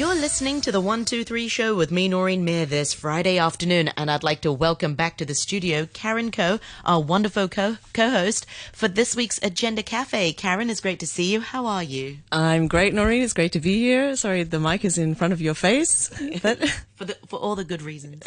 You're listening to the 123 show with me, Noreen Mir, this Friday afternoon, and I'd like to welcome back to the studio Karen Coe, our wonderful co host, for this week's Agenda Cafe. Karen, it's great to see you. How are you? I'm great, Noreen. It's great to be here. Sorry, the mic is in front of your face. But for, the, for all the good reasons.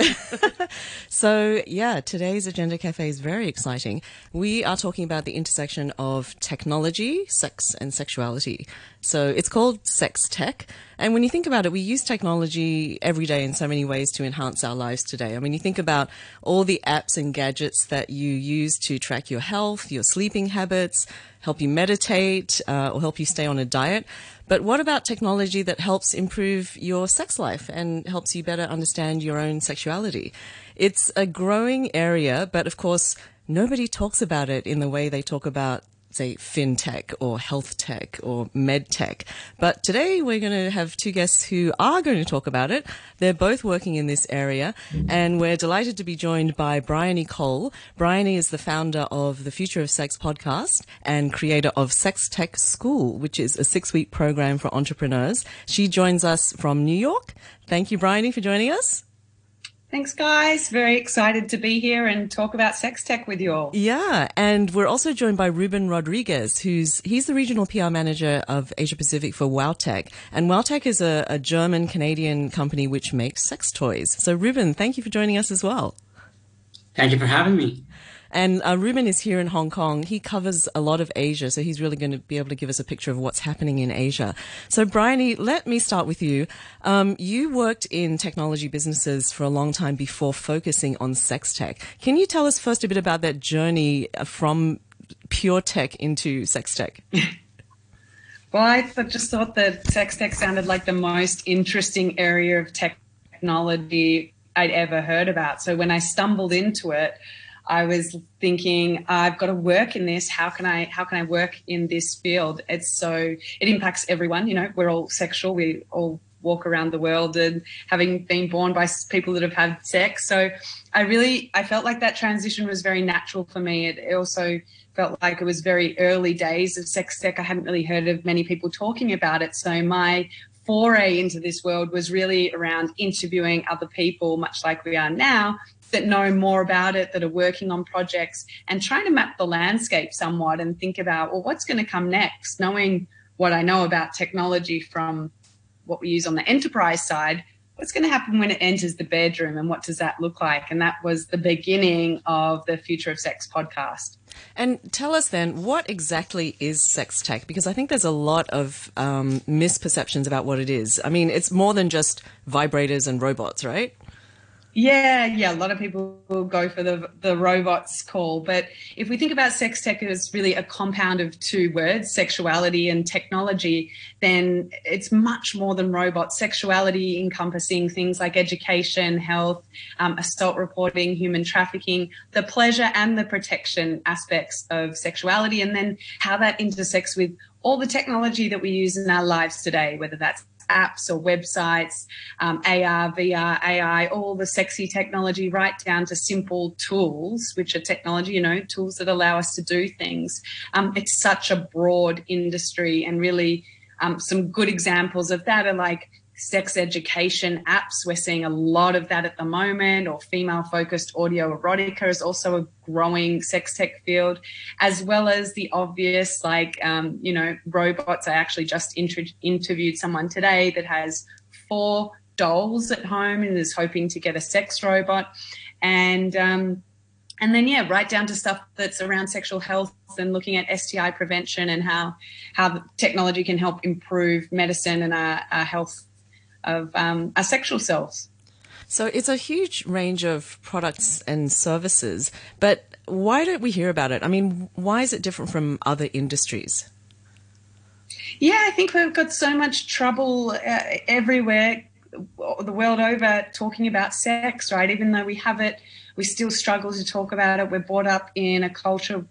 so, yeah, today's Agenda Cafe is very exciting. We are talking about the intersection of technology, sex, and sexuality. So, it's called Sex Tech. And when you think about it, we use technology every day in so many ways to enhance our lives today. I mean, you think about all the apps and gadgets that you use to track your health, your sleeping habits, help you meditate, uh, or help you stay on a diet. But what about technology that helps improve your sex life and helps you better understand your own sexuality? It's a growing area, but of course, nobody talks about it in the way they talk about say fintech or health tech or med tech. But today we're going to have two guests who are going to talk about it. They're both working in this area and we're delighted to be joined by Bryony Cole. Bryony is the founder of the Future of Sex podcast and creator of Sex Tech School, which is a six week program for entrepreneurs. She joins us from New York. Thank you, Bryony, for joining us. Thanks, guys. Very excited to be here and talk about sex tech with you all. Yeah, and we're also joined by Ruben Rodriguez, who's he's the regional PR manager of Asia Pacific for WowTech, and WowTech is a, a German Canadian company which makes sex toys. So, Ruben, thank you for joining us as well. Thank you for having me. And uh, Ruben is here in Hong Kong. He covers a lot of Asia, so he's really going to be able to give us a picture of what's happening in Asia. So, Bryony, let me start with you. Um, you worked in technology businesses for a long time before focusing on sex tech. Can you tell us first a bit about that journey from pure tech into sex tech? well, I just thought that sex tech sounded like the most interesting area of technology I'd ever heard about. So when I stumbled into it, I was thinking, I've got to work in this. How can I, how can I work in this field? It's so, it impacts everyone. You know, we're all sexual. We all walk around the world and having been born by people that have had sex. So I really, I felt like that transition was very natural for me. It also felt like it was very early days of sex tech. I hadn't really heard of many people talking about it. So my foray into this world was really around interviewing other people, much like we are now, that know more about it, that are working on projects, and trying to map the landscape somewhat and think about, well, what's going to come next? Knowing what I know about technology from what we use on the enterprise side, what's going to happen when it enters the bedroom and what does that look like? And that was the beginning of the Future of Sex podcast. And tell us then, what exactly is sex tech? Because I think there's a lot of um, misperceptions about what it is. I mean, it's more than just vibrators and robots, right? Yeah, yeah. A lot of people will go for the the robots call, but if we think about sex tech as really a compound of two words, sexuality and technology, then it's much more than robots. Sexuality encompassing things like education, health, um, assault reporting, human trafficking, the pleasure and the protection aspects of sexuality, and then how that intersects with all the technology that we use in our lives today, whether that's apps or websites, um, AR, VR, AI, all the sexy technology, right down to simple tools, which are technology, you know, tools that allow us to do things. Um, it's such a broad industry, and really um, some good examples of that are like sex education apps. We're seeing a lot of that at the moment, or female focused audio erotica is also a growing sex tech field, as well as the obvious, like, um, you know, robots. I actually just inter- interviewed someone today that has four dolls at home and is hoping to get a sex robot. And, um, and then yeah right down to stuff that's around sexual health and looking at sti prevention and how how technology can help improve medicine and our, our health of um, our sexual selves. So it's a huge range of products and services, but why don't we hear about it? I mean, why is it different from other industries? Yeah, I think we've got so much trouble uh, everywhere, the world over, talking about sex, right? Even though we have it, we still struggle to talk about it. We're brought up in a culture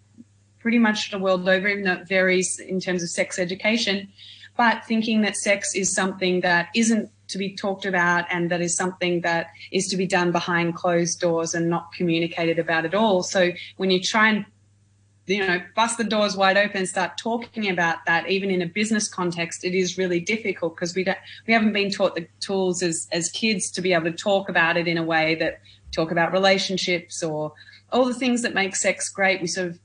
pretty much the world over, even though it varies in terms of sex education, but thinking that sex is something that isn't to be talked about and that is something that is to be done behind closed doors and not communicated about at all. So when you try and you know bust the doors wide open and start talking about that even in a business context it is really difficult because we don't we haven't been taught the tools as as kids to be able to talk about it in a way that talk about relationships or all the things that make sex great we sort of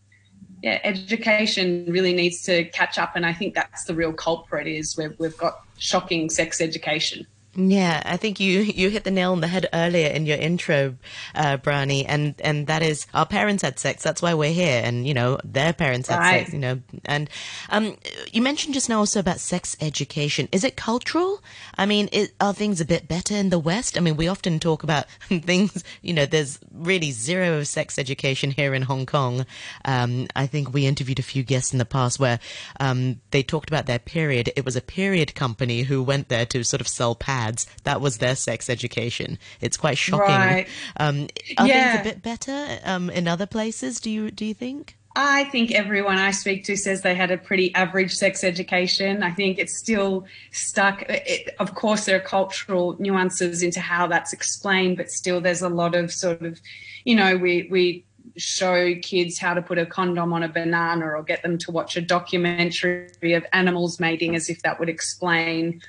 yeah education really needs to catch up and i think that's the real culprit is we've, we've got shocking sex education yeah, I think you you hit the nail on the head earlier in your intro, uh, Bryony, and and that is our parents had sex. That's why we're here, and you know their parents had Right. sex. You know, and um, you mentioned just now also about sex education. Is it cultural? I mean, it, are things a bit better in the West? I mean, we often talk about things. You know, there's really zero of sex education here in Hong Kong. Um, I think we interviewed a few guests in the past where um, they talked about their period. It was a period company who went there to sort of sell pads. That was their sex education. It's quite shocking. Right. Um, are Yeah. things a bit better um, in other places? Do you do you think? I think everyone I speak to says they had a pretty average sex education. I think it's still stuck. It, of course, there are cultural nuances into how that's explained, but still, there's a lot of sort of, you know, we we show kids how to put a condom on a banana or get them to watch a documentary of animals mating as if that would explain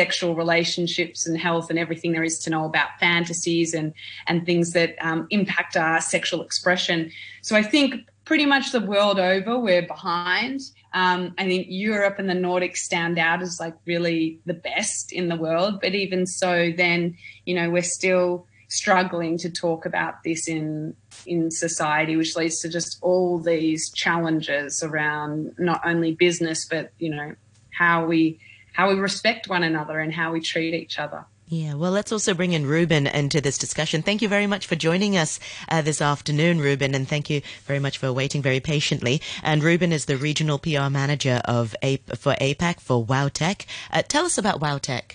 sexual relationships and health and everything there is to know about fantasies and and things that um, impact our sexual expression. So I think pretty much the world over we're behind. Um, I think Europe and the Nordics stand out as like really the best in the world, but even so, then you know we're still struggling to talk about this in in society, which leads to just all these challenges around not only business but you know how we how we respect one another and how we treat each other. Yeah, well, let's also bring in Ruben into this discussion. Thank you very much for joining us uh, this afternoon, Ruben, and thank you very much for waiting very patiently. And Ruben is the regional PR manager of A- for APAC for WowTech. Uh, tell us about WowTech.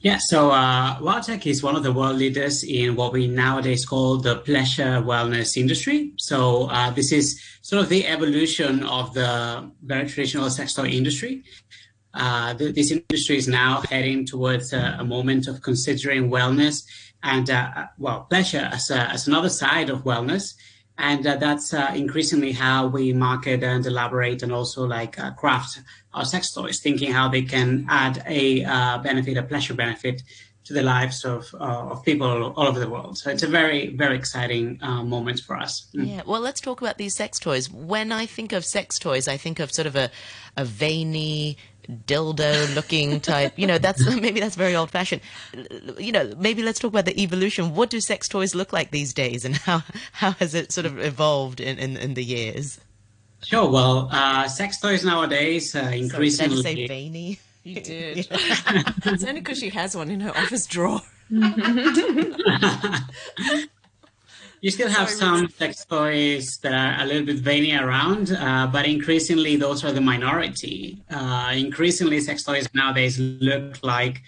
Yeah, so uh, WowTech is one of the world leaders in what we nowadays call the pleasure wellness industry. So uh, this is sort of the evolution of the very traditional sex toy industry. Uh, th- this industry is now heading towards a, a moment of considering wellness and, uh, well, pleasure as, a, as another side of wellness. And uh, that's uh, increasingly how we market and elaborate and also like uh, craft our sex toys, thinking how they can add a uh, benefit, a pleasure benefit to the lives of, uh, of people all over the world. So it's a very, very exciting uh, moment for us. Mm. Yeah, well, let's talk about these sex toys. When I think of sex toys, I think of sort of a, a veiny, dildo looking type. You know, that's maybe that's very old fashioned. You know, maybe let's talk about the evolution. What do sex toys look like these days, and how how has it sort of evolved in in, in the years? Sure. Well, uh, sex toys nowadays uh, Sorry, did I increasingly. say veiny? You did. it's only because she has one in her office drawer. You still have some sex toys that are a little bit veiny around, uh, but increasingly those are the minority. Uh, increasingly, sex toys nowadays look like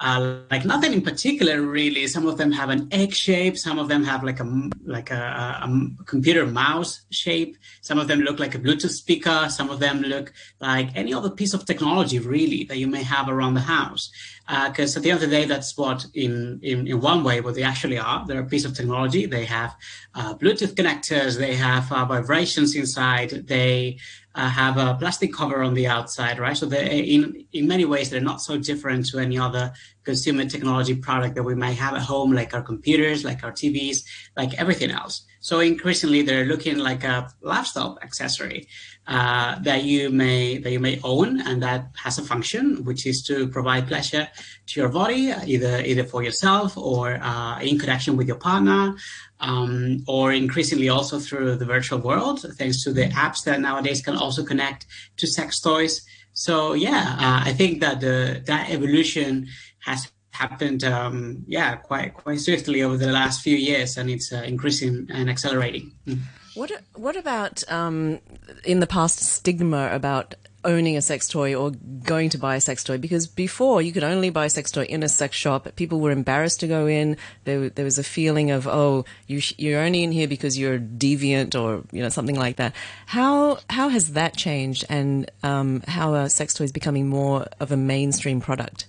uh, like nothing in particular, really. Some of them have an egg shape. Some of them have like a like a, a, computer mouse shape. Some of them look like a Bluetooth speaker. Some of them look like any other piece of technology, really, that you may have around the house. Because at the end of the day, that's what, in, in in one way, what they actually are. They're a piece of technology. They have uh, Bluetooth connectors. They have uh, vibrations inside. They uh, have a plastic cover on the outside, right? So in in many ways, they're not so different to any other consumer technology product that we might have at home, like our computers, like our TVs, like everything else. So increasingly, they're looking like a lifestyle accessory uh, that you may that you may own, and that has a function, which is to provide pleasure to your body, either either for yourself or uh, in connection with your partner, um, or increasingly also through the virtual world, thanks to the apps that nowadays can also connect to sex toys. So yeah, uh, I think that the that evolution has happened, um, yeah, quite quite swiftly over the last few years, and it's uh, increasing and accelerating. Mm. What What about um, in the past stigma about owning a sex toy or going to buy a sex toy? Because before you could only buy a sex toy in a sex shop. People were embarrassed to go in. There, there was a feeling of oh, you you're only in here because you're deviant or you know something like that. How how has that changed, and um, how are sex toys becoming more of a mainstream product?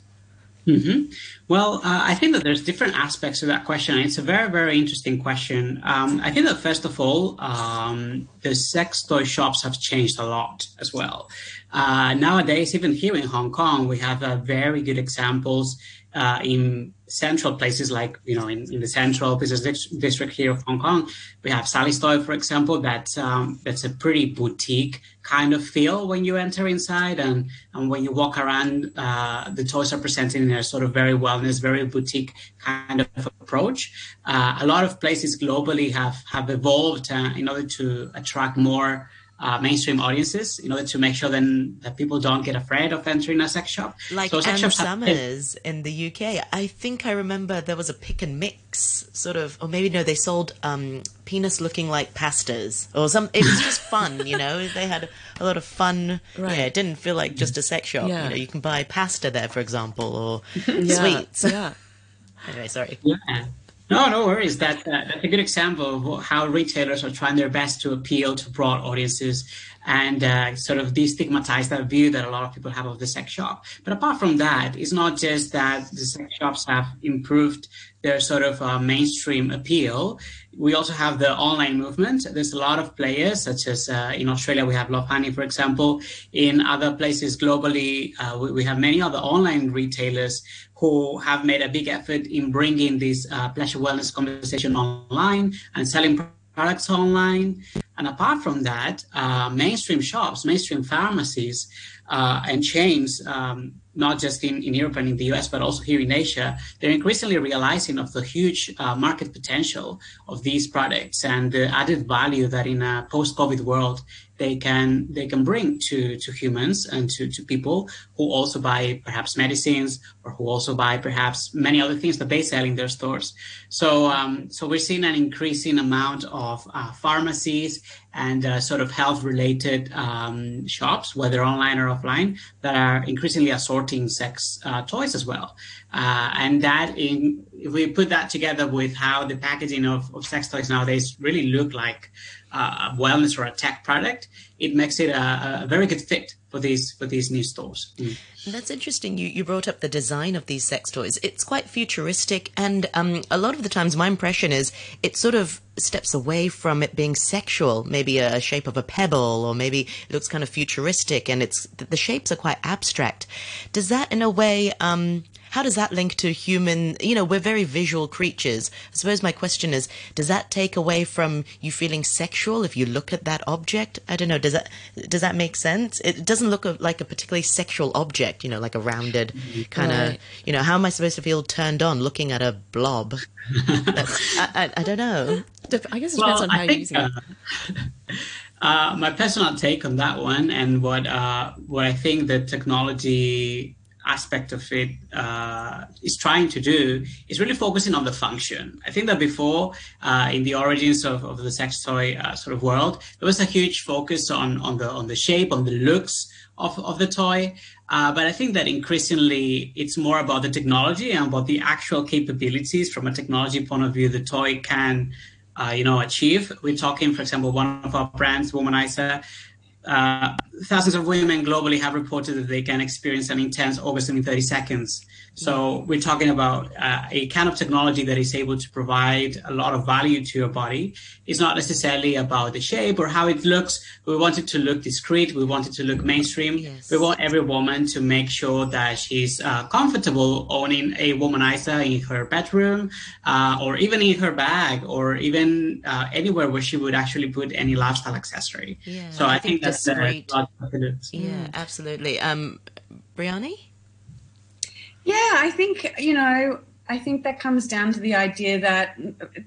Mm-hmm. Well, uh, I think that there's different aspects to that question. It's a very, very interesting question. Um, I think that first of all, um, the sex toy shops have changed a lot as well. Uh, nowadays, even here in Hong Kong, we have uh, very good examples uh, in central places like you know in, in the central business district here of Hong Kong. We have Sally's Toy, for example. That um, that's a pretty boutique kind of feel when you enter inside, and and when you walk around, uh, the toys are presented in a sort of very wellness, very boutique kind of approach. Uh, a lot of places globally have have evolved uh, in order to attract more uh, mainstream audiences in order to make sure then that people don't get afraid of entering a sex shop. Like so Ann Summers in the UK. I think I remember there was a pick and mix sort of, or maybe no, they sold um, penis looking like pastas or some. It was just fun, you know. They had a lot of fun. Right. Yeah, it didn't feel like just a sex shop. Yeah. You know, you can buy pasta there, for example, or yeah. sweets. Yeah. anyway, sorry. Yeah. No, no worries. That, uh, that's a good example of how retailers are trying their best to appeal to broad audiences and uh, sort of destigmatize that view that a lot of people have of the sex shop. But apart from that, it's not just that the sex shops have improved their sort of uh, mainstream appeal. We also have the online movement. There's a lot of players, such as uh, in Australia, we have Lovehoney, for example. In other places globally, uh, we, we, have many other online retailers who have made a big effort in bringing this uh, pleasure wellness conversation online and selling products online. And apart from that, uh, mainstream shops, mainstream pharmacies, uh, and chains, um, not just in, in Europe and in the US, but also here in Asia, they're increasingly realizing of the huge uh, market potential of these products and the added value that in a post-COVID world they can they can bring to to humans and to, to people who also buy perhaps medicines or who also buy perhaps many other things that they sell in their stores. So um, so we're seeing an increasing amount of uh, pharmacies and uh, sort of health related um, shops, whether online or offline, that are increasingly assorting sex uh, toys as well. Uh, and that in if we put that together with how the packaging of, of sex toys nowadays really look like a wellness or a tech product, it makes it a, a very good fit for these for these new stores. Mm. That's interesting. You you brought up the design of these sex toys. It's quite futuristic, and um, a lot of the times, my impression is it sort of steps away from it being sexual. Maybe a shape of a pebble, or maybe it looks kind of futuristic, and it's the shapes are quite abstract. Does that, in a way, um, how does that link to human? You know, we're very visual creatures. I suppose my question is, does that take away from you feeling sexual if you look at that object? I don't know. Does that does that make sense? It doesn't look like a particularly sexual object. You know, like a rounded kind of. Right. You know, how am I supposed to feel turned on looking at a blob? I, I, I, don't know. I guess it depends well, on how you're using uh, it. Uh, my personal take on that one, and what uh, what I think the technology aspect of it uh, is trying to do is really focusing on the function. I think that before, uh, in the origins of, of the sex toy uh, sort of world, there was a huge focus on, on the on the shape, on the looks of, of the toy. Uh, but I think that increasingly it's more about the technology and about the actual capabilities from a technology point of view the toy can uh, you know achieve. We're talking, for example, one of our brands, Womanizer, uh, thousands of women globally have reported that they can experience an intense orgasm in 30 seconds. So we're talking about uh, a kind of technology that is able to provide a lot of value to your body. It's not necessarily about the shape or how it looks. We want it to look discreet. We want it to look mainstream. Yes. We want every woman to make sure that she's uh, comfortable owning a womanizer in her bedroom uh, or even in her bag or even uh, anywhere where she would actually put any lifestyle accessory. Yeah, so I, I think, think, that's great. Yeah, absolutely. Um, Bryony? Yeah, I think, you know, I think that comes down to the idea that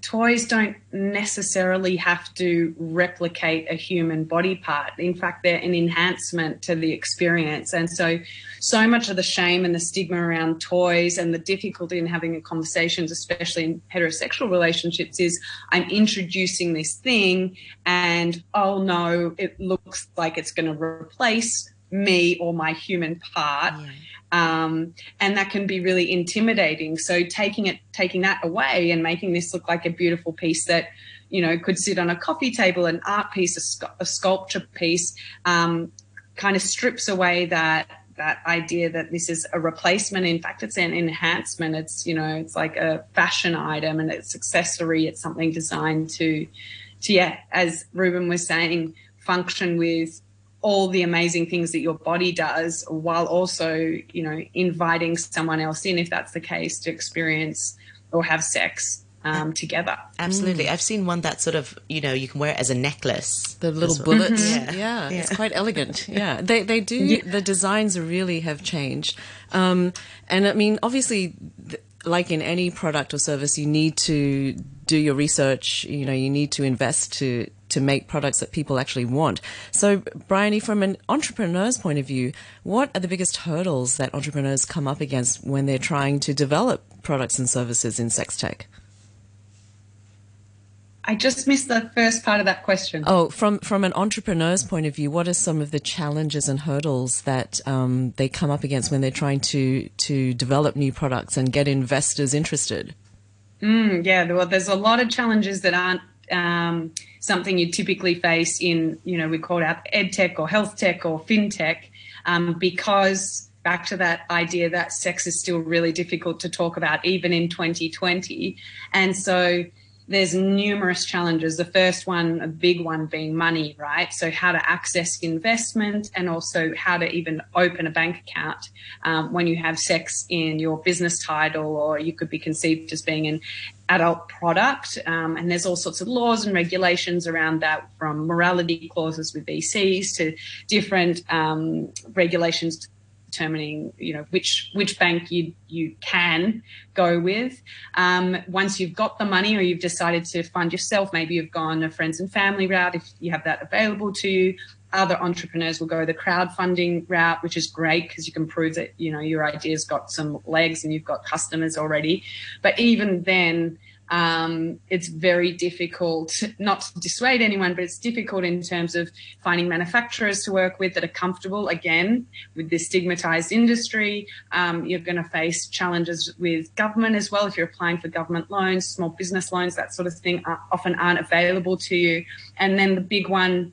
toys don't necessarily have to replicate a human body part. In fact, they're an enhancement to the experience. And so, so much of the shame and the stigma around toys and the difficulty in having conversations, especially in heterosexual relationships, is I'm introducing this thing and oh no, it looks like it's going to replace me or my human part. Yeah um, and that can be really intimidating. So taking it, taking that away, and making this look like a beautiful piece that you know could sit on a coffee table, an art piece, a, a sculpture piece, um, kind of strips away that that idea that this is a replacement. In fact, it's an enhancement. It's you know, it's like a fashion item and it's accessory. It's something designed to, to yeah, as Ruben was saying, function with all the amazing things that your body does while also you know inviting someone else in if that's the case to experience or have sex um, together. Absolutely. Mm. I've seen one that sort of, you know, you can wear it as a necklace. The little bullets. Mm-hmm. Yeah. yeah. yeah. It's quite elegant. Yeah. They, they do, yeah. the designs really have changed. Um, and I mean, obviously, like in any product or service, you need to do your research. You know, you need to invest to, to make products that people actually want. So, Bryony, from an entrepreneur's point of view, what are the biggest hurdles that entrepreneurs come up against when they're trying to develop products and services in sex tech? I just missed the first part of that question. Oh, from from an entrepreneur's point of view, what are some of the challenges and hurdles that um, they come up against when they're trying to to develop new products and get investors interested? Mm, yeah, well, there's a lot of challenges that aren't um, something you typically face in, you know, we call it out ed tech or health tech or fintech, um, because back to that idea that sex is still really difficult to talk about even in 2020, and so there's numerous challenges. The first one, a big one being money, right? So how to access investment and also how to even open a bank account um, when you have sex in your business title or you could be conceived as being an adult product. Um, and there's all sorts of laws and regulations around that from morality clauses with VCs to different um, regulations determining you know which which bank you you can go with. Um, once you've got the money or you've decided to fund yourself, maybe you've gone a friends and family route if you have that available to you. Other entrepreneurs will go the crowdfunding route, which is great because you can prove that you know your idea's got some legs and you've got customers already. But even then, um, it's very difficult, not to dissuade anyone, but it's difficult in terms of finding manufacturers to work with that are comfortable. Again, with this stigmatized industry, um, you're going to face challenges with government as well. If you're applying for government loans, small business loans, that sort of thing are, often aren't available to you. And then the big one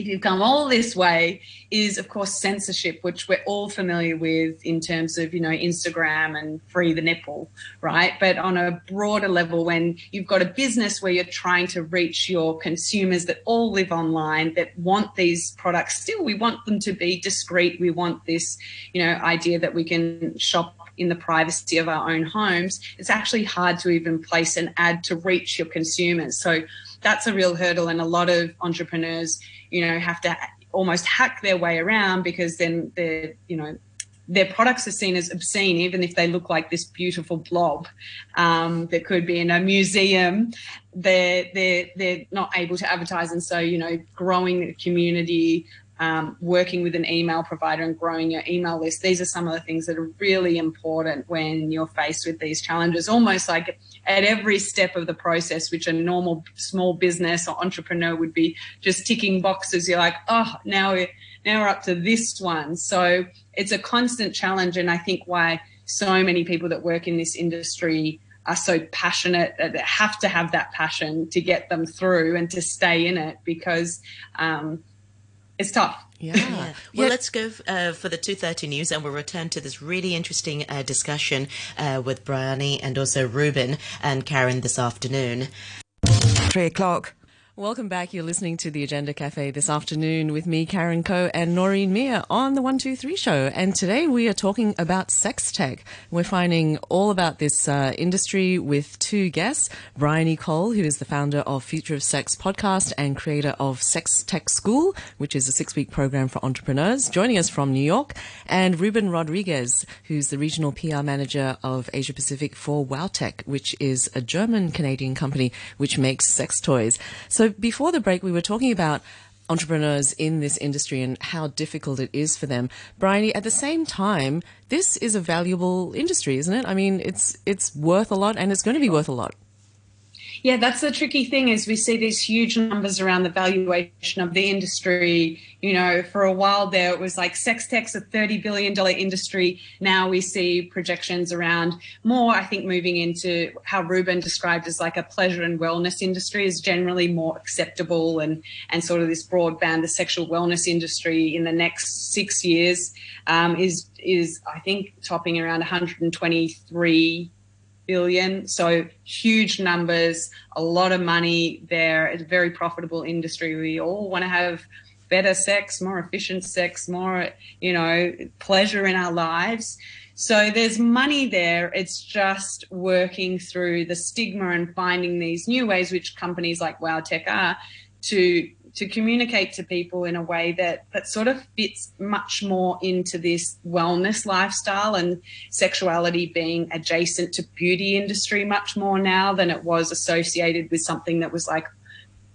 if you've come all this way, is of course censorship, which we're all familiar with in terms of, you know, Instagram and free the nipple, right? But on a broader level, when you've got a business where you're trying to reach your consumers that all live online, that want these products still, we want them to be discreet. We want this, you know, idea that we can shop in the privacy of our own homes. It's actually hard to even place an ad to reach your consumers. So that's a real hurdle. And a lot of entrepreneurs, you know, have to almost hack their way around because then they're, you know, their products are seen as obscene, even if they look like this beautiful blob um, that could be in a museum. They're they're they're not able to advertise, and so you know, growing a community, um, working with an email provider, and growing your email list. These are some of the things that are really important when you're faced with these challenges. Almost like at every step of the process, which a normal small business or entrepreneur would be just ticking boxes. You're like, oh, now we're, now we're up to this one. So it's a constant challenge. And I think why so many people that work in this industry are so passionate that have to have that passion to get them through and to stay in it because um, it's tough. Yeah. yeah. Well, yeah. let's go uh, for the 2.30 news and we'll return to this really interesting uh, discussion uh, with Bryony and also Ruben and Karen this afternoon. Three o'clock. Welcome back. You're listening to the Agenda Cafe this afternoon with me, Karen Coe, and Noreen Mir on the 123 show. And today we are talking about sex tech. We're finding all about this uh, industry with two guests Bryony Cole, who is the founder of Future of Sex podcast and creator of Sex Tech School, which is a six week program for entrepreneurs, joining us from New York, and Ruben Rodriguez, who's the regional PR manager of Asia Pacific for WowTech, which is a German Canadian company which makes sex toys. So before the break, we were talking about entrepreneurs in this industry and how difficult it is for them. Bryony, at the same time, this is a valuable industry, isn't it? I mean, it's it's worth a lot and it's going to be worth a lot. Yeah, that's the tricky thing is we see these huge numbers around the valuation of the industry. You know, for a while there it was like sex tech's a $30 billion industry. Now we see projections around more, I think, moving into how Ruben described as like a pleasure and wellness industry is generally more acceptable and, and sort of this broadband, the sexual wellness industry in the next six years um, is, is, I think, topping around 123 billion. So huge numbers, a lot of money there. It's a very profitable industry. We all want to have better sex, more efficient sex, more, you know, pleasure in our lives. So there's money there. It's just working through the stigma and finding these new ways, which companies like WowTech are, to to communicate to people in a way that that sort of fits much more into this wellness lifestyle and sexuality being adjacent to beauty industry much more now than it was associated with something that was like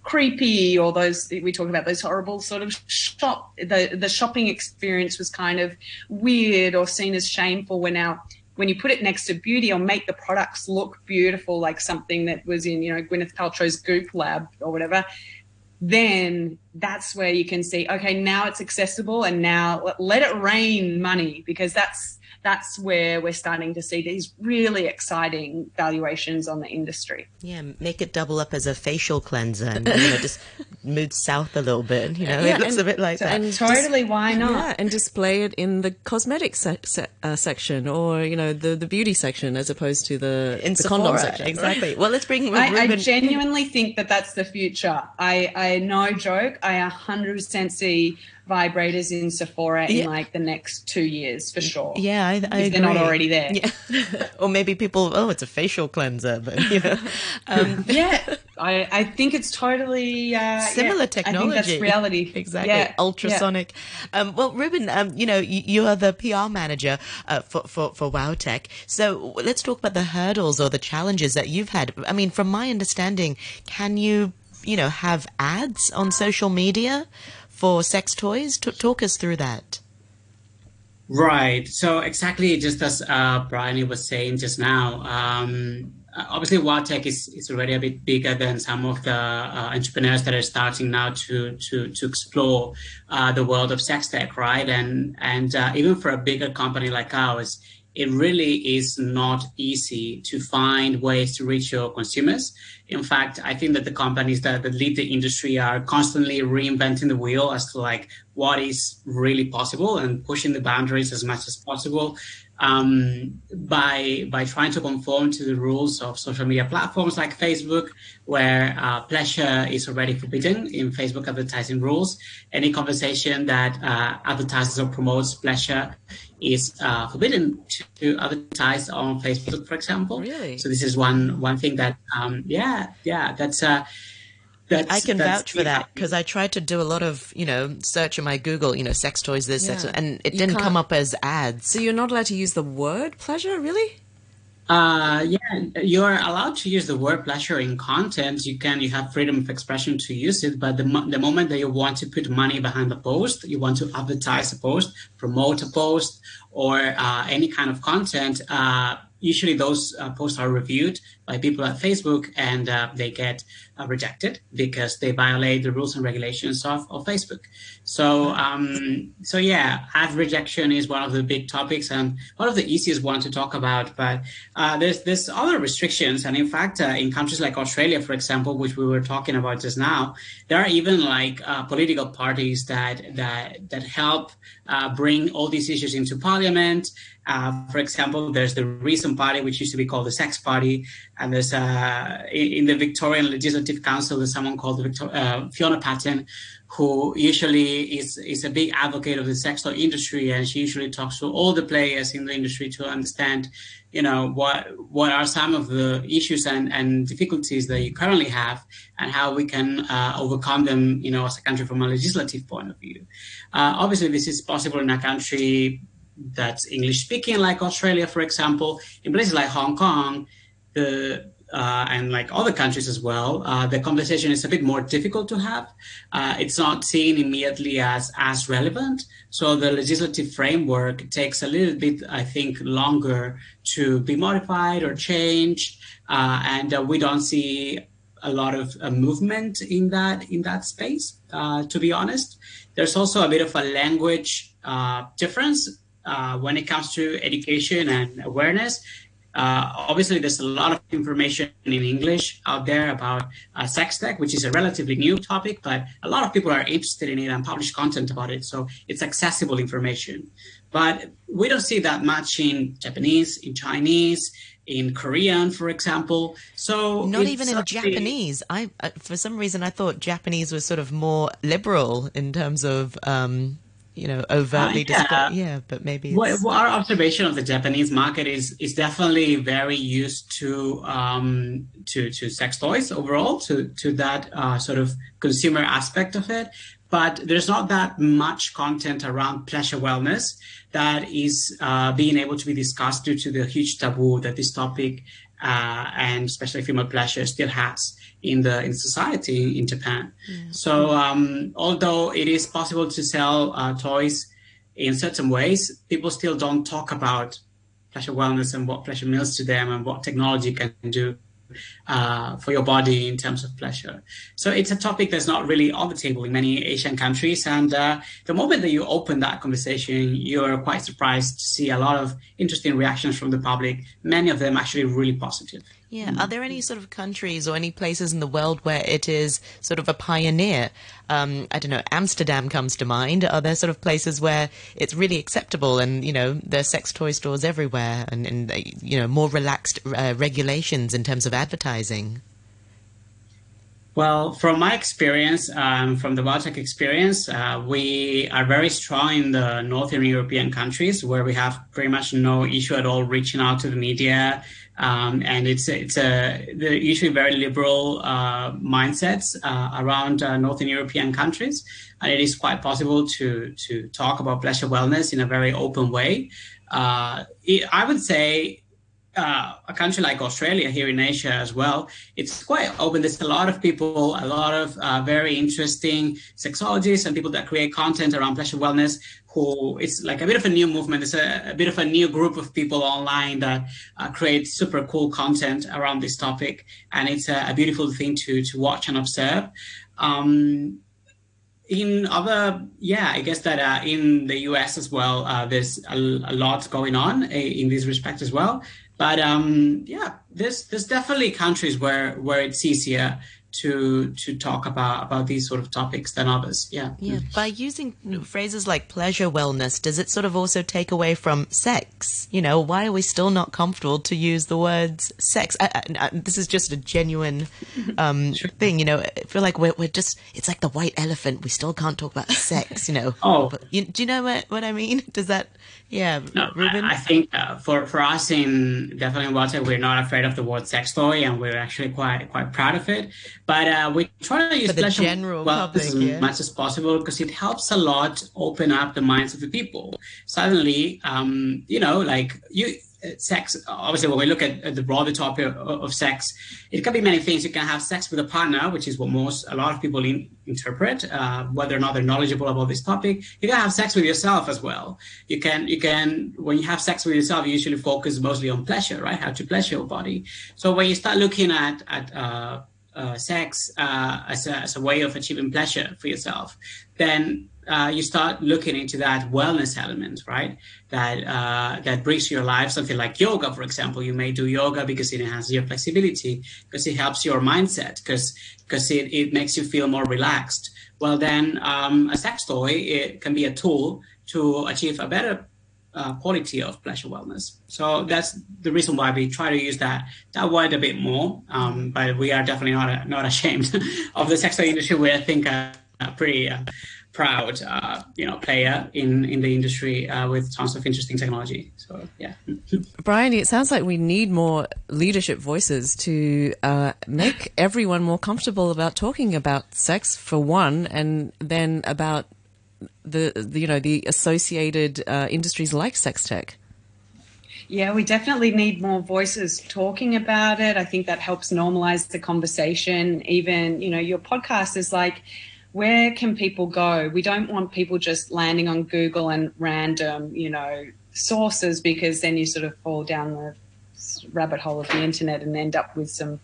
creepy or those we talk about those horrible sort of shop the the shopping experience was kind of weird or seen as shameful when now when you put it next to beauty or make the products look beautiful like something that was in you know Gwyneth Paltrow's Goop lab or whatever then that's where you can see okay now it's accessible and now let it rain money because that's that's where we're starting to see these really exciting valuations on the industry. Yeah, make it double up as a facial cleanser and you know, just move south a little bit. You know, yeah, it looks and, a bit like that. And totally, why not? Yeah, and display it in the cosmetic se- se- uh, section or you know the, the beauty section as opposed to the, in the Sephora, condom section. Exactly. Well, let's bring. I, I, genuinely think that that's the future. I, I no joke. I 100% see vibrators in Sephora yeah. in like the next two years for sure. Yeah, I, I they're not already there. Yeah. or maybe people, oh, it's a facial cleanser, but you know. Um, yeah, I, I think it's totally uh, similar yeah, technology. I think that's reality. Exactly. Yeah, Ultrasonic. Um, well, Ruben, um, you know, you, you, are the PR manager uh, for, for, for WowTech. So let's talk about the hurdles or the challenges that you've had. I mean, from my understanding, can you, you know, have ads on social media? For sex toys. T- talk us through that. Right. So exactly, just as uh, Bryony was saying just now, um, obviously WowTech is, is already a bit bigger than some of the uh, entrepreneurs that are starting now to to to explore uh, the world of sex tech, right? And and uh, even for a bigger company like ours, it really is not easy to find ways to reach your consumers. In fact, I think that the companies that, that lead the industry are constantly reinventing the wheel as to like what is really possible and pushing the boundaries as much as possible um, by by trying to conform to the rules of social media platforms like Facebook, where uh, pleasure is already forbidden in Facebook advertising rules. Any conversation that uh, advertises or promotes pleasure is uh, forbidden to advertise on Facebook, for example. Really? So this is one one thing that um, yeah yeah that's uh, that's, I can vouch for that because I tried to do a lot of, you know, search in my Google, you know, sex toys, this, yeah. sex, and it you didn't come up as ads. So you're not allowed to use the word pleasure, really? Uh, yeah, you're allowed to use the word pleasure in content. You can, you have freedom of expression to use it, but the, the moment that you want to put money behind the post, you want to advertise a post, promote a post, or uh, any kind of content, uh, usually those uh, posts are reviewed by people at Facebook and uh, they get uh, rejected because they violate the rules and regulations of, of Facebook. So, um, so yeah, ad rejection is one of the big topics and one of the easiest ones to talk about. But uh, there's there's other restrictions, and in fact, uh, in countries like Australia, for example, which we were talking about just now, there are even like uh, political parties that that that help bring all these issues into parliament. Uh, for example, there's the Reason Party, which used to be called the Sex Party, and there's uh, in the Victorian Legislative Council, there's someone called Victor- uh, Fiona Patten, who usually is is a big advocate of the sex toy industry, and she usually talks to all the players in the industry to understand, you know, what what are some of the issues and, and difficulties that you currently have, and how we can uh, overcome them, you know, as a country from a legislative point of view. Uh, obviously, this is possible in a country that's English speaking, like Australia, for example. In places like Hong Kong, the uh, and like other countries as well, uh, the conversation is a bit more difficult to have. Uh, it's not seen immediately as as relevant, so the legislative framework takes a little bit, I think, longer to be modified or changed, uh, and uh, we don't see a lot of uh, movement in that in that space. To be honest, there's also a bit of a language difference when it comes to education and awareness. Uh, obviously, there's a lot of information in English out there about uh, sex tech, which is a relatively new topic, but a lot of people are interested in it and publish content about it. So it's accessible information. But we don't see that much in Japanese, in Chinese, in Korean, for example. So not even in Japanese. I, uh, for some reason, I thought Japanese was sort of more liberal in terms of. Um, you know, overtly uh, yeah. Display. yeah, but maybe well, well, our observation of the Japanese market is is definitely very used to um, to to sex toys overall, to to that uh, sort of consumer aspect of it. But there's not that much content around pleasure wellness that is uh, being able to be discussed due to the huge taboo that this topic uh, and especially female pleasure still has in the in society in Japan. Yeah. So um, although it is possible to sell uh, toys in certain ways, people still don't talk about pleasure wellness and what pleasure means to them and what technology can do uh, for your body in terms of pleasure. So it's a topic that's not really on the table in many Asian countries. And uh, the moment that you open that conversation, you're quite surprised to see a lot of interesting reactions from the public, many of them actually really positive. Yeah. Are there any sort of countries or any places in the world where it is sort of a pioneer? Um, I don't know, Amsterdam comes to mind. Are there sort of places where it's really acceptable and, you know, there are sex toy stores everywhere and, and you know, more relaxed uh, regulations in terms of advertising? Well, from my experience, um, from the WowTech experience, uh, we are very strong in the Northern European countries where we have pretty much no issue at all reaching out to the media um, and it's it's a usually very liberal uh, mindsets uh, around uh, Northern European countries, and it is quite possible to to talk about pleasure wellness in a very open way. Uh, I would say uh, a country like Australia here in Asia as well, it's quite open. There's a lot of people, a lot of uh, very interesting sexologists and people that create content around pleasure wellness who it's like a bit of a new movement. It's a, a bit of a new group of people online that uh, create super cool content around this topic. And it's a, a beautiful thing to, to watch and observe. Um, in other yeah i guess that uh, in the us as well uh, there's a, a, lot going on uh, in this respect as well but um, yeah, there's there's definitely countries where where it's easier to to talk about about these sort of topics than others. Yeah. Yeah. By using phrases like pleasure wellness, does it sort of also take away from sex? You know, why are we still not comfortable to use the words sex? I, I, I, this is just a genuine um, sure. thing. You know, I feel like we're we're just it's like the white elephant. We still can't talk about sex. You know. oh. You, do you know what what I mean? Does that? Yeah, no, Ruben. I, I think uh, for for us in definitely water, we're not afraid of the word sex toy, and we're actually quite quite proud of it. But uh, we try to use for the general well public, as yeah. much as possible because it helps a lot open up the minds of the people. Suddenly, um, you know, like you sex. Obviously when we look at, at, the broader topic of, of, sex it can be many things. You can have sex with a partner which is what most a lot of people in, interpret uh, whether or not they're knowledgeable about this topic. You can have sex with yourself as well. You can you can when you have sex with yourself you usually focus mostly on pleasure right? How to pleasure your body. So when you start looking at at uh, uh, sex uh, as, a, as a way of achieving pleasure for yourself then uh, you start looking into that wellness element, right? That uh, that brings to your life something like yoga, for example. You may do yoga because it enhances your flexibility, because it helps your mindset, because because it, it makes you feel more relaxed. Well, then um, a sex toy it can be a tool to achieve a better uh, quality of pleasure wellness. So that's the reason why we try to use that that word a bit more. Um, but we are definitely not not ashamed of the sex toy industry. We I think are pretty uh, proud, uh, you know, player in in the industry uh, with tons of interesting technology. So yeah, Bryony, it sounds like we need more leadership voices to uh, make everyone more comfortable about talking about sex for one, and then about the, the you know the associated uh, industries like sex tech. Yeah, we definitely need more voices talking about it. I think that helps normalize the conversation. Even, you know, your podcast is like where can people go? We don't want people just landing on Google and random, you know, sources because then you sort of fall down the rabbit hole of the internet and end up with some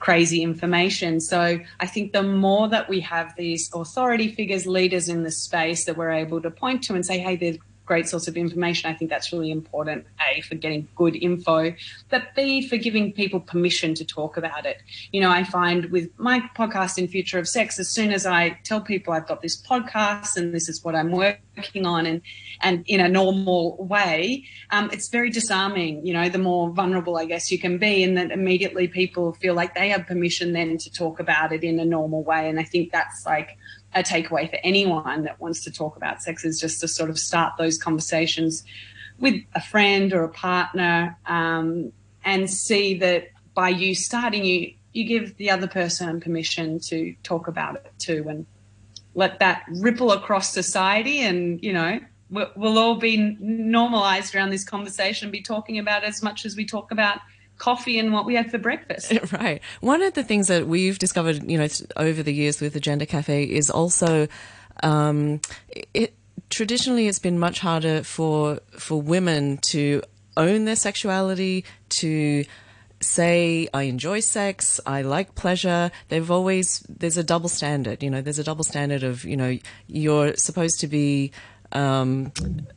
crazy information. So I think the more that we have these authority figures, leaders in the space that we're able to point to and say, hey, there's great source of information. I think that's really important, A, for getting good info, but B, for giving people permission to talk about it. You know, I find with my podcast in Future of Sex, as soon as I tell people I've got this podcast and this is what I'm working on and, and in a normal way, um, it's very disarming, you know, the more vulnerable I guess you can be and that immediately people feel like they have permission then to talk about it in a normal way. And I think that's like a takeaway for anyone that wants to talk about sex is just to sort of start those conversations with a friend or a partner um, and see that by you starting, you you give the other person permission to talk about it too, and let that ripple across society. And you know, we'll, we'll all be normalized around this conversation, be talking about as much as we talk about coffee and what we had for breakfast. Right. One of the things that we've discovered, you know, over the years with the Gender Cafe is also um, it traditionally it's been much harder for for women to own their sexuality to say I enjoy sex, I like pleasure. They've always there's a double standard, you know, there's a double standard of, you know, you're supposed to be um,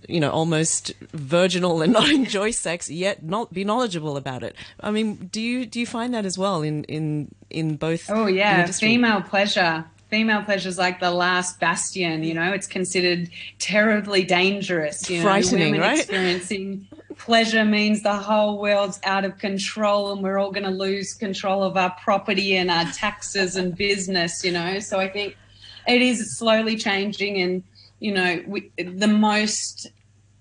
you know, almost virginal and not enjoy sex, yet not be knowledgeable about it. I mean, do you do you find that as well in in in both? Oh yeah, female pleasure. Female pleasure is like the last bastion. You know, it's considered terribly dangerous. You know, frightening, women right? Experiencing pleasure means the whole world's out of control, and we're all going to lose control of our property and our taxes and business. You know, so I think it is slowly changing and you know, we, the most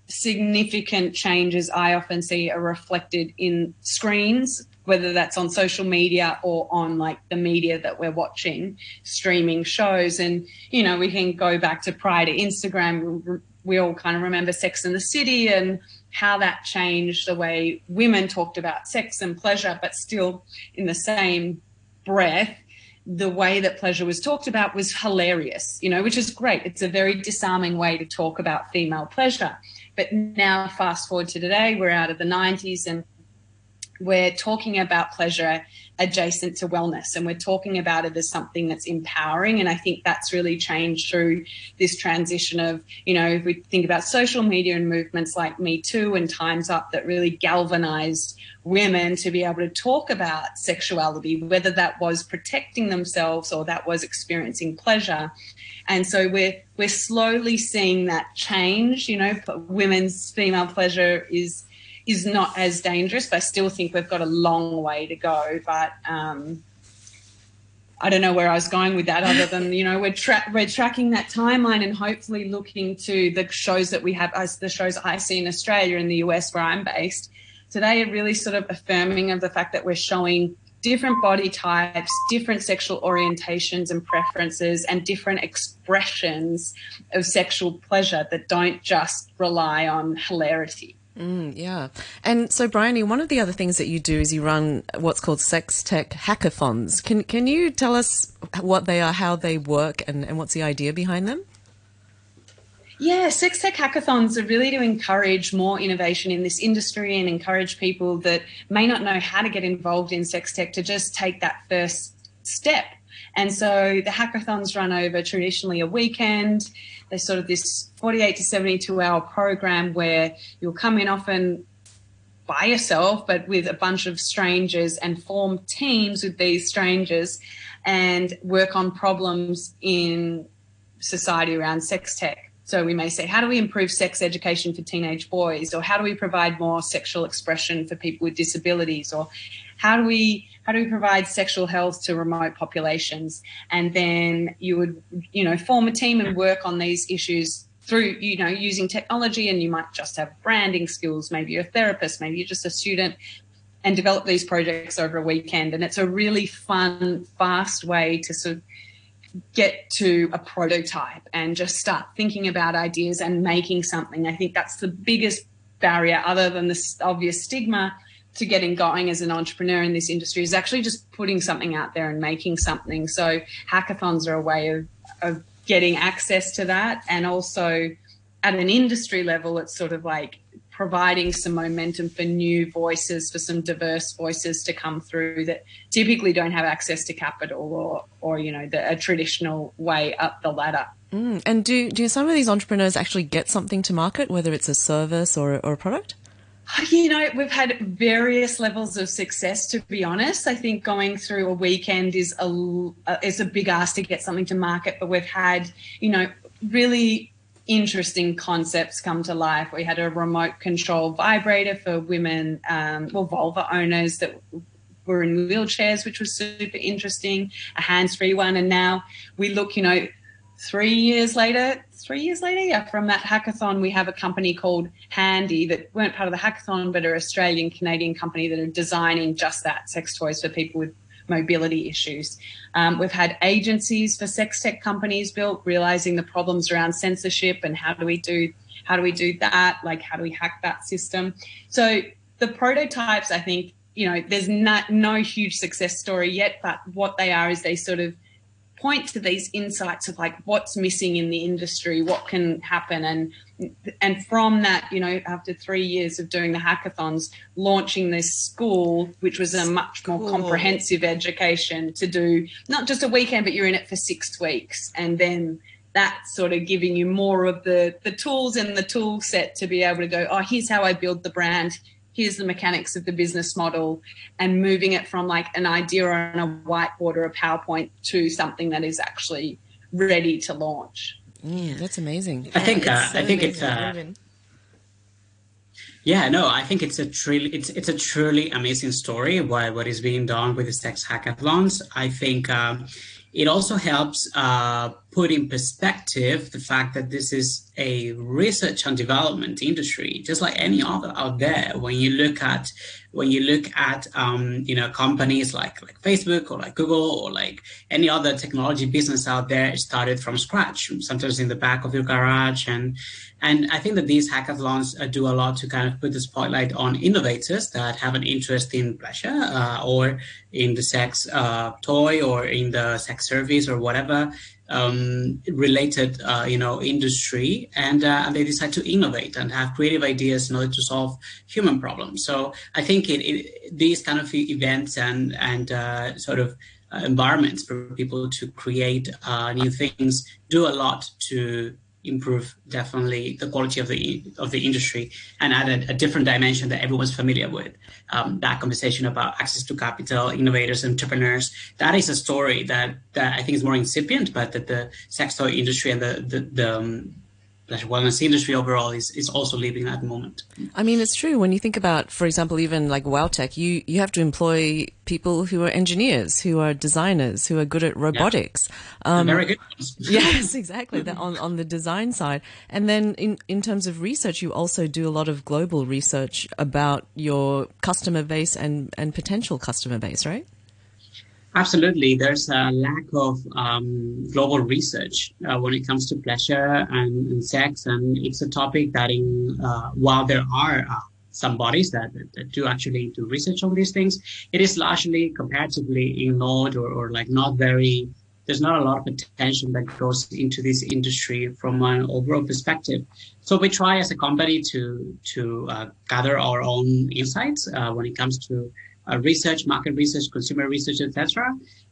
significant changes I often see are reflected in screens, whether that's on social media or on like the media that we're watching, streaming shows. And, you know, we can go back to prior to Instagram. We all kind of remember Sex in the City and how that changed the way women talked about sex and pleasure, but still in the same breath, the way that pleasure was talked about was hilarious, you know, which is great. It's a very disarming way to talk about female pleasure. But now, fast forward to today, we're out of the 90s and we're talking about pleasure adjacent to wellness. And we're talking about it as something that's empowering. And i think that's really changed through this transition of you know if we think about social media and movements like me too and times up that really galvanized women to be able to talk about sexuality whether that was protecting themselves or that was experiencing pleasure. And so we're we're slowly seeing that change you know women's female pleasure is is not as dangerous, but I still think we've got a long way to go. But um, I don't know where I was going with that, other than you know we're tra- we're tracking that timeline and hopefully looking to the shows that we have as the shows I see in Australia and the US where I'm based today are really sort of affirming of the fact that we're showing different body types, different sexual orientations and preferences, and different expressions of sexual pleasure that don't just rely on hilarity. Mm, yeah. And so, Bryony, one of the other things that you do is you run what's called sex tech hackathons. Can, can you tell us what they are, how they work, and, and what's the idea behind them? Yeah, sex tech hackathons are really to encourage more innovation in this industry and encourage people that may not know how to get involved in sex tech to just take that first step. And so the hackathons run over traditionally a weekend. They're sort of this 48 to 72 hour program where you'll come in often by yourself, but with a bunch of strangers and form teams with these strangers and work on problems in society around sex tech. So we may say, how do we improve sex education for teenage boys? Or how do we provide more sexual expression for people with disabilities? Or how do we how do we provide sexual health to remote populations? And then you would, you know, form a team and work on these issues through, you know, using technology and you might just have branding skills. Maybe you're a therapist, maybe you're just a student and develop these projects over a weekend. And it's a really fun, fast way to sort of get to a prototype and just start thinking about ideas and making something. I think that's the biggest barrier, other than the obvious stigma to getting going as an entrepreneur in this industry, is actually just putting something out there and making something. So hackathons are a way of, of getting access to that. And also at an industry level, it's sort of like providing some momentum for new voices, for some diverse voices to come through that typically don't have access to capital or, or you know, the, a traditional way up the ladder. Mm. And do do some of these entrepreneurs actually get something to market, whether it's a service or, or a product? You know, we've had various levels of success. To be honest, I think going through a weekend is a is a big ask to get something to market. But we've had, you know, really interesting concepts come to life. We had a remote control vibrator for women, um, well, vulva owners that were in wheelchairs, which was super interesting. A hands free one, and now we look, you know three years later, three years later, yeah, from that hackathon, we have a company called Handy that weren't part of the hackathon, but are Australian Canadian company that are designing just that sex toys for people with mobility issues. Um, we've had agencies for sex tech companies built, realizing the problems around censorship and how do we do how do we do that? Like how do we hack that system? So the prototypes, I think, you know, there's not no huge success story yet, but what they are is they sort of point to these insights of like what's missing in the industry, what can happen, and and from that, you know, after three years of doing the hackathons, launching this school, which was a much more cool. comprehensive education to do not just a weekend, but you're in it for six weeks, and then that's sort of giving you more of the the tools and the tool set to be able to go, oh, here's how I build the brand here's the mechanics of the business model and moving it from like an idea on a whiteboard or a PowerPoint to something that is actually ready to launch. Mm, that's amazing. I think uh, so I think it's uh, yeah no I think it's a truly it's it's a truly amazing story why what is being done with the sex hackathons. I think um, it also helps uh, put in perspective the fact that this is a research and development industry, just like any other out there. When you look at when you look at um, you know companies like like Facebook or like Google or like any other technology business out there, it started from scratch, sometimes in the back of your garage, and and I think that these hackathons uh, do a lot to kind of put the spotlight on innovators that have an interest in pleasure uh, or in the sex uh, toy or in the sex service or whatever um, related, uh, you know, industry, and, uh, and they decide to innovate and have creative ideas in order to solve human problems. So I think it, it, these kind of events and and uh, sort of uh, environments for people to create uh, new things do a lot to improve definitely the quality of the of the industry and add a, a different dimension that everyone's familiar with. Um, that conversation about access to capital, innovators, entrepreneurs. That is a story that that I think is more incipient, but that the sex toy industry and the the, the um, wellness industry overall is, is also living at the moment. I mean, it's true. When you think about, for example, even like WowTech, you, you have to employ people who are engineers, who are designers, who are good at robotics. Yeah. Um, very good. yes, exactly. on, on the design side. And then in, in terms of research, you also do a lot of global research about your customer base and, and potential customer base, right? Absolutely. There's a lack of um, global research uh, when it comes to pleasure and, and, sex. And it's a topic that, in, uh, while there are uh, some bodies that, that, do actually do research on these things, it is largely comparatively ignored or, or like not very, there's not a lot of attention that goes into this industry from an overall perspective. So we try as a company to, to uh, gather our own insights uh, when it comes to uh, research, market research, consumer research, etc.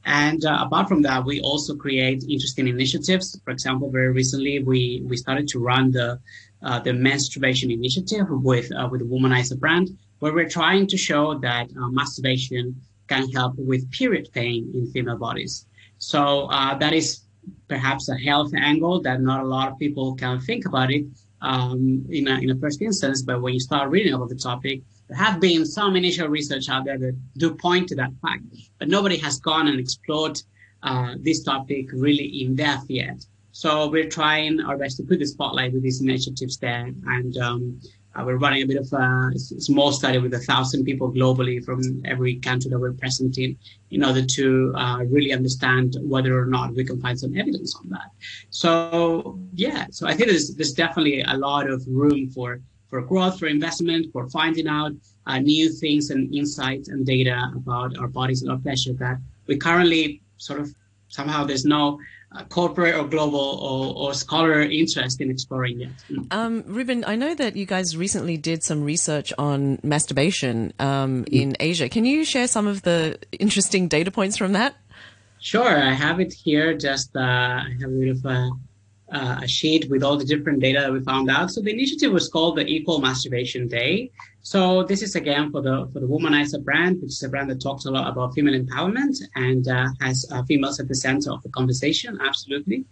And uh, apart from that, we also create interesting initiatives. For example, very recently we we started to run the uh, the masturbation initiative with uh, with the Womanizer brand, where we're trying to show that uh, masturbation can help with period pain in female bodies. So uh, that is perhaps a health angle that not a lot of people can think about it um, in a, in a first instance. But when you start reading about the topic, there have been some initial research out there that do point to that fact, but nobody has gone and explored uh, this topic really in depth yet. So we're trying our best to put the spotlight with these initiatives there, and um, uh, we're running a bit of a small study with a thousand people globally from every country that we're present in, in order to uh, really understand whether or not we can find some evidence on that. So yeah, so I think there's there's definitely a lot of room for for growth, for investment, for finding out uh, new things and insights and data about our bodies and our pleasure that we currently sort of somehow there's no uh, corporate or global or, or, scholar interest in exploring it. Um, Ruben, I know that you guys recently did some research on masturbation um, in Asia. Can you share some of the interesting data points from that? Sure, I have it here. Just uh, I have a bit of a uh, a sheet with all the different data that we found out. So the initiative was called the Equal Masturbation Day. So this is again for the for the Womanizer brand, which is a brand that talks a lot about female empowerment and uh, has uh, females at the center of the conversation. Absolutely.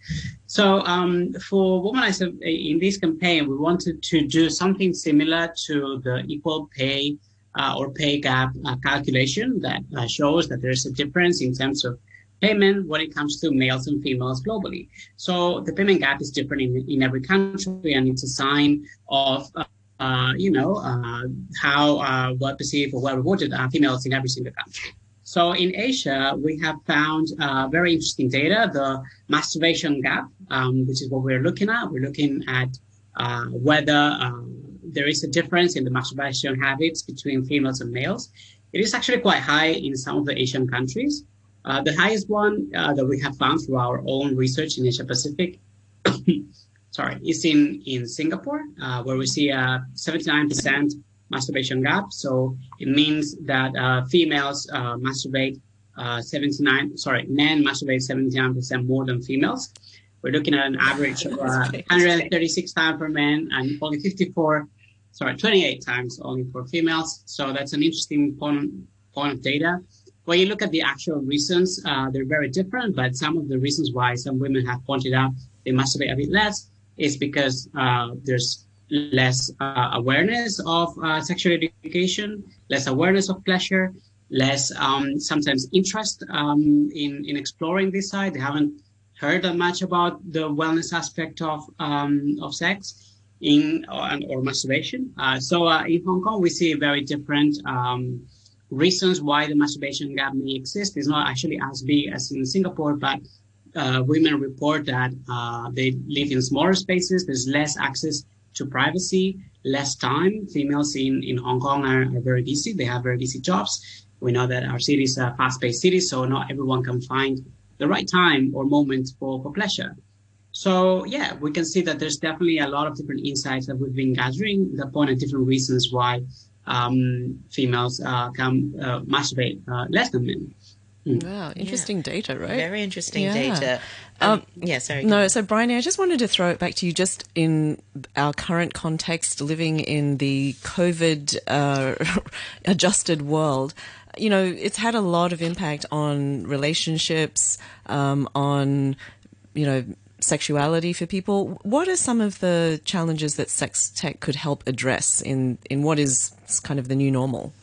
So um, for Womanizer in this campaign, we wanted to do something similar to the equal pay uh, or pay gap uh, calculation that uh, shows that there's a difference in terms of payment when it comes to males and females globally. So the payment gap is different in, in every country, and it's a sign of, uh, uh, you know, uh, how uh, well perceived or well rewarded are females in every single country. So in Asia, we have found uh, very interesting data, the masturbation gap, um, which is what we're looking at. We're looking at uh, whether um, there is a difference in the masturbation habits between females and males. It is actually quite high in some of the Asian countries. Uh, the highest one uh, that we have found through our own research in Asia Pacific, sorry, is in in Singapore, uh, where we see a 79% masturbation gap. So it means that uh, females uh, masturbate 79, sorry, men masturbate 79% more than females. We're looking at an average of 136 times for men and only 54, sorry, 28 times only for females. So that's an interesting point, point of data when you look at the actual reasons, uh, they're very different, but some of the reasons why some women have pointed out they masturbate a bit less is because uh, there's less uh, awareness of uh, sexual education, less awareness of pleasure, less um, sometimes interest um, in, in exploring this side. They haven't heard that much about the wellness aspect of, um, of sex in or, or masturbation. Uh, so uh, in Hong Kong, we see very different um, reasons why the masturbation gap may exist is not actually as big as in Singapore, but uh, women report that uh, they live in smaller spaces. There's less access to privacy, less time. Females in, in Hong Kong are, are very busy. They have very busy jobs. We know that our city is a fast-paced city, so not everyone can find the right time or moment for, for pleasure. So yeah, we can see that there's definitely a lot of different insights that we've been gathering that point at different reasons why um, females uh, can uh, masturbate uh, less than men. Mm. Wow, interesting yeah. data, right? Very interesting yeah. data. Um, um, yeah, sorry. No, so Bryony, I just wanted to throw it back to you just in our current context, living in the COVID uh, adjusted world. You know, it's had a lot of impact on relationships, um, on, you know, sexuality for people. What are some of the challenges that sex tech could help address in, in what is kind of the new normal?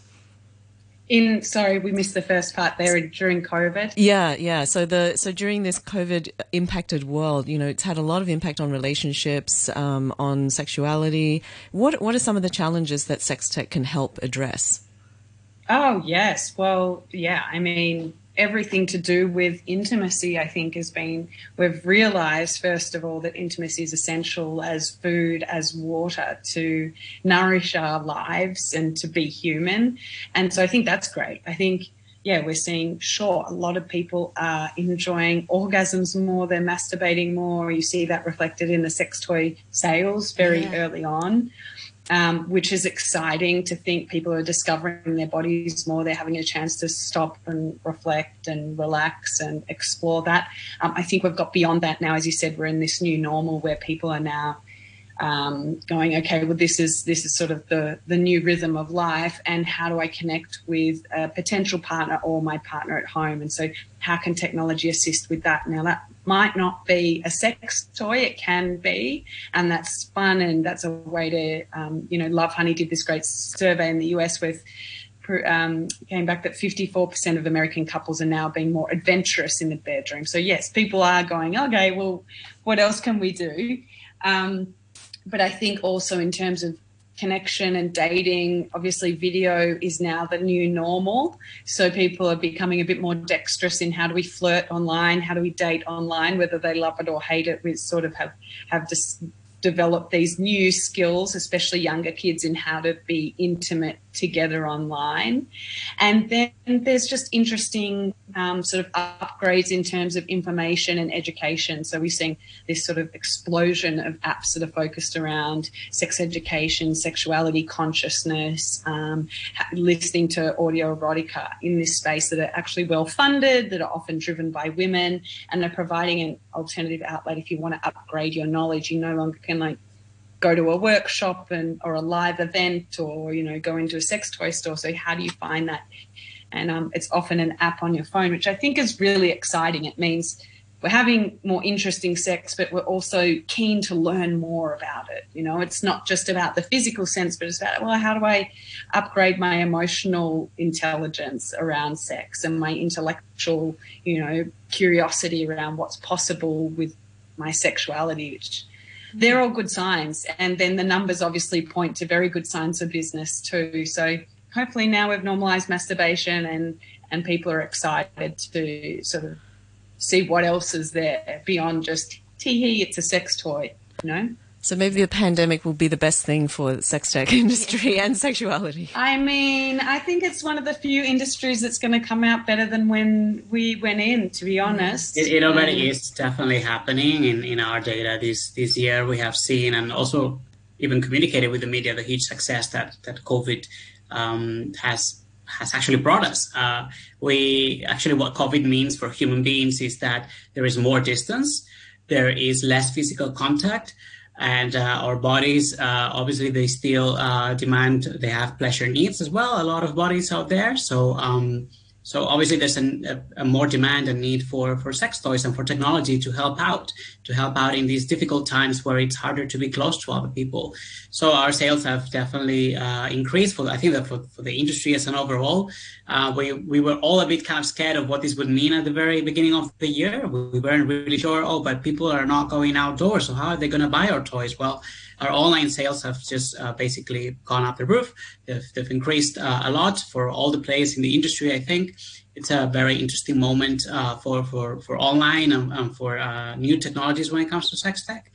In sorry, we missed the first part there during COVID. Yeah, yeah. So the so during this COVID impacted world, you know, it's had a lot of impact on relationships, um, on sexuality. What what are some of the challenges that sex tech can help address? Oh yes, well, yeah. I mean, everything to do with intimacy, I think, has been we've realized, first of all, that intimacy is essential as food, as water to nourish our lives and to be human. And so I think that's great. I think, yeah, we're seeing, sure, a lot of people are enjoying orgasms more, they're masturbating more. You see that reflected in the sex toy sales very yeah. early on um, which is exciting to think people are discovering their bodies more. They're having a chance to stop and reflect and relax and explore that. Um, I think we've got beyond that now. As you said, we're in this new normal where people are now um, going, okay, well, this is this is sort of the the new rhythm of life, and how do I connect with a potential partner or my partner at home? And so, how can technology assist with that? Now, that might not be a sex toy; it can be, and that's fun, and that's a way to, um, you know, Lovehoney did this great survey in the US with. Um, came back that 54% of American couples are now being more adventurous in the bedroom. So yes, people are going, okay, well, what else can we do? Um, but I think also in terms of connection and dating, obviously video is now the new normal. So people are becoming a bit more dexterous in how do we flirt online, how do we date online, whether they love it or hate it. We sort of have have just developed these new skills, especially younger kids, in how to be intimate together online. And then there's just interesting um, sort of upgrades in terms of information and education. So we're seeing this sort of explosion of apps that are focused around sex education, sexuality consciousness, um, listening to audio erotica in this space that are actually well funded, that are often driven by women, and they're providing an alternative outlet if you want to upgrade your knowledge. You no longer can like go to a workshop and or a live event or you know go into a sex toy store. So how do you find that? And um, it's often an app on your phone which i think is really exciting. It means we're having more interesting sex but we're also keen to learn more about it. You know it's not just about the physical sense but it's about well how do i upgrade my emotional intelligence around sex and my intellectual you know curiosity around what's possible with my sexuality which they're all good signs. And then the numbers obviously point to very good signs of business too. So hopefully now we've normalized masturbation and, and people are excited to sort of see what else is there beyond just tee hee, it's a sex toy, you know? So maybe the pandemic will be the best thing for the sex tech industry and sexuality. I mean, I think it's one of the few industries that's going to come out better than when we went in. To be honest, it, it already um, is definitely happening in, in our data this this year. We have seen and also even communicated with the media the huge success that that COVID um, has has actually brought us. Uh, we actually what COVID means for human beings is that there is more distance, there is less physical contact and uh, our bodies uh, obviously they still uh, demand they have pleasure needs as well a lot of bodies out there. So um, so obviously there's an, a, a, more demand and need for, for sex toys and for technology to help out, to help out in these difficult times where it's harder to be close to other people. So our sales have definitely uh, increased for, I think that for, for the industry as an overall, uh, we, we were all a bit kind of scared of what this would mean at the very beginning of the year. We weren't really sure, oh, but people are not going outdoors. So how are they going to buy our toys? Well, our online sales have just uh, basically gone up the roof. They've, they've increased uh, a lot for all the players in the industry. I think it's a very interesting moment uh, for, for, for online and, and for uh, new technologies when it comes to sex tech.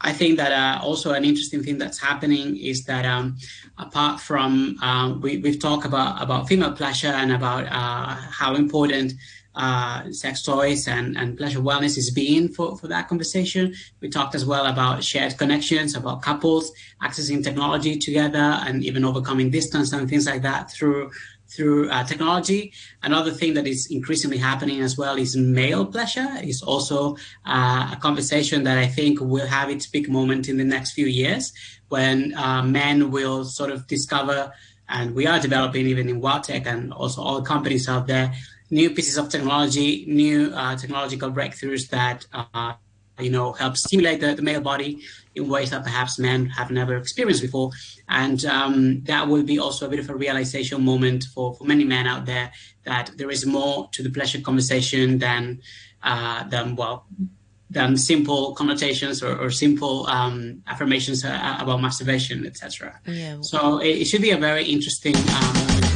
I think that uh, also an interesting thing that's happening is that um, apart from uh, we, we've talked about about female pleasure and about how important uh, sex toys and, and pleasure wellness is being for, for that conversation. We talked as well about shared connections, about couples accessing technology together and even overcoming distance and things like that through through uh, technology. Another thing that is increasingly happening as well is male pleasure is also uh, a conversation that I think will have its big moment in the next few years when uh, men will sort of discover and we are developing even in WowTech and also all companies out there new pieces of technology, new uh, technological breakthroughs that uh, you know help stimulate the, the, male body in ways that perhaps men have never experienced before, and um, that will be also a bit of a realization moment for, for many men out there that there is more to the pleasure conversation than uh, than well than simple connotations or, or simple um, affirmations uh, about masturbation, etc. Yeah. So it, it, should be a very interesting uh,